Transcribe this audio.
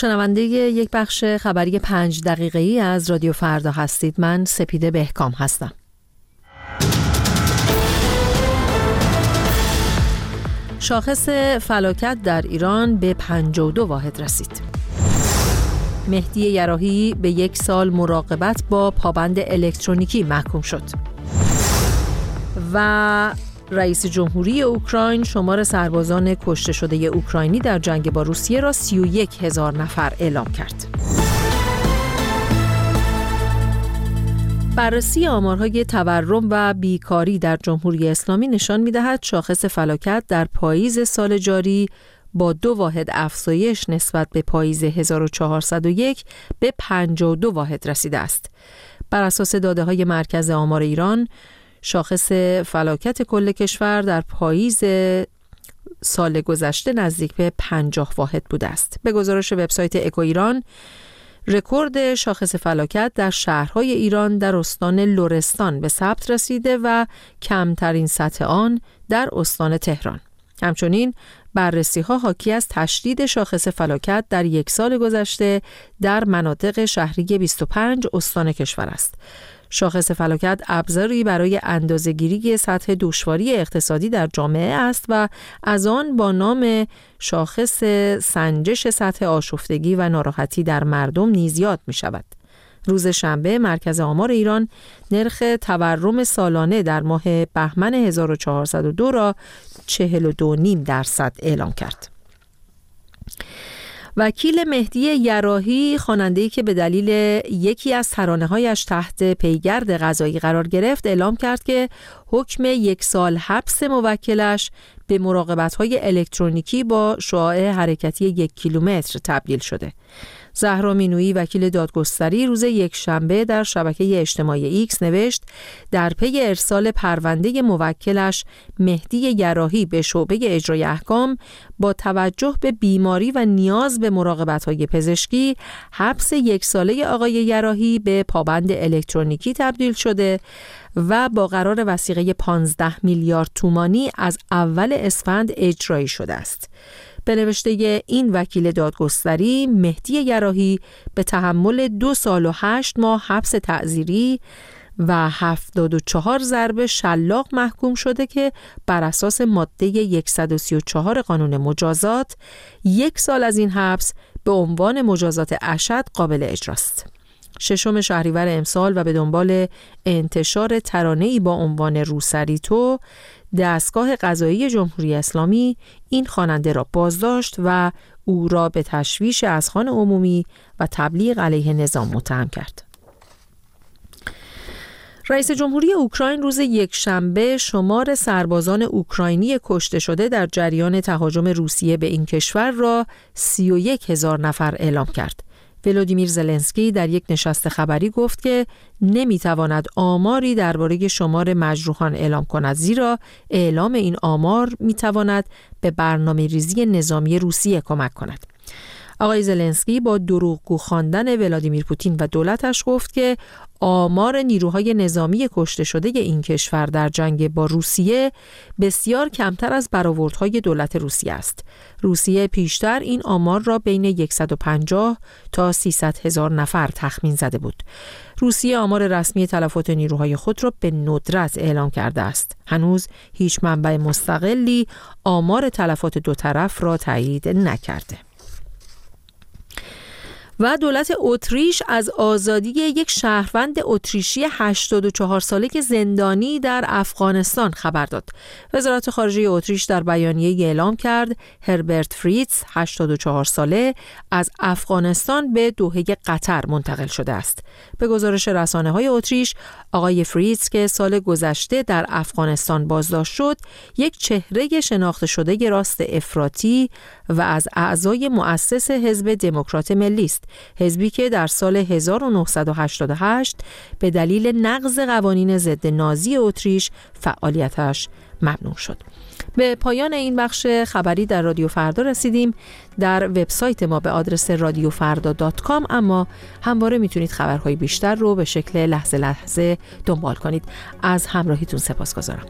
شنونده یک بخش خبری پنج دقیقه ای از رادیو فردا هستید. من سپیده بهکام هستم. شاخص فلاکت در ایران به 52 واحد رسید. مهدی یراهی به یک سال مراقبت با پابند الکترونیکی محکوم شد. و رئیس جمهوری اوکراین شمار سربازان کشته شده اوکراینی در جنگ با روسیه را 31 هزار نفر اعلام کرد. بررسی آمارهای تورم و بیکاری در جمهوری اسلامی نشان می‌دهد شاخص فلاکت در پاییز سال جاری با دو واحد افزایش نسبت به پاییز 1401 به 52 واحد رسیده است. بر اساس داده های مرکز آمار ایران، شاخص فلاکت کل کشور در پاییز سال گذشته نزدیک به 50 واحد بوده است. به گزارش وبسایت اکو ایران، رکورد شاخص فلاکت در شهرهای ایران در استان لرستان به ثبت رسیده و کمترین سطح آن در استان تهران. همچنین بررسی ها حاکی از تشدید شاخص فلاکت در یک سال گذشته در مناطق شهری 25 استان کشور است. شاخص فلاکت ابزاری برای اندازهگیری سطح دشواری اقتصادی در جامعه است و از آن با نام شاخص سنجش سطح آشفتگی و ناراحتی در مردم نیز یاد می شود. روز شنبه مرکز آمار ایران نرخ تورم سالانه در ماه بهمن 1402 را 42.5 درصد اعلام کرد. وکیل مهدی یراهی خواننده‌ای که به دلیل یکی از ترانه‌هایش تحت پیگرد قضایی قرار گرفت اعلام کرد که حکم یک سال حبس موکلش به مراقبت‌های الکترونیکی با شعاع حرکتی یک کیلومتر تبدیل شده. زهرا مینویی وکیل دادگستری روز یک شنبه در شبکه اجتماعی ایکس نوشت در پی ارسال پرونده موکلش مهدی یراهی به شعبه اجرای احکام با توجه به بیماری و نیاز به مراقبت های پزشکی حبس یک ساله آقای یراهی به پابند الکترونیکی تبدیل شده و با قرار وسیقه 15 میلیارد تومانی از اول اسفند اجرایی شده است. به نوشته این وکیل دادگستری مهدی یراهی به تحمل دو سال و هشت ماه حبس تعذیری و 74 ضربه شلاق محکوم شده که بر اساس ماده 134 قانون مجازات یک سال از این حبس به عنوان مجازات اشد قابل اجراست. ششم شهریور امسال و به دنبال انتشار ترانه‌ای با عنوان روسری تو دستگاه قضایی جمهوری اسلامی این خواننده را بازداشت و او را به تشویش از خان عمومی و تبلیغ علیه نظام متهم کرد. رئیس جمهوری اوکراین روز یکشنبه شمار سربازان اوکراینی کشته شده در جریان تهاجم روسیه به این کشور را 31 هزار نفر اعلام کرد. ولودیمیر زلنسکی در یک نشست خبری گفت که نمی‌تواند آماری درباره شمار مجروحان اعلام کند زیرا اعلام این آمار می‌تواند به برنامه ریزی نظامی روسیه کمک کند. آقای زلنسکی با دروغگو خواندن ولادیمیر پوتین و دولتش گفت که آمار نیروهای نظامی کشته شده این کشور در جنگ با روسیه بسیار کمتر از برآوردهای دولت روسیه است. روسیه پیشتر این آمار را بین 150 تا 300 هزار نفر تخمین زده بود. روسیه آمار رسمی تلفات نیروهای خود را به ندرت اعلام کرده است. هنوز هیچ منبع مستقلی آمار تلفات دو طرف را تایید نکرده. و دولت اتریش از آزادی یک شهروند اتریشی 84 ساله که زندانی در افغانستان خبر داد. وزارت خارجه اتریش در بیانیه اعلام کرد هربرت فریتز 84 ساله از افغانستان به دوحه قطر منتقل شده است. به گزارش رسانه های اتریش آقای فریتز که سال گذشته در افغانستان بازداشت شد یک چهره شناخته شده راست افراطی و از اعضای مؤسس حزب دموکرات ملی است حزبی که در سال 1988 به دلیل نقض قوانین ضد نازی اتریش فعالیتش ممنوع شد. به پایان این بخش خبری در رادیو فردا رسیدیم. در وبسایت ما به آدرس رادیوفردا دات کام اما همواره می‌تونید خبرهای بیشتر رو به شکل لحظه لحظه دنبال کنید. از همراهیتون سپاس گذارم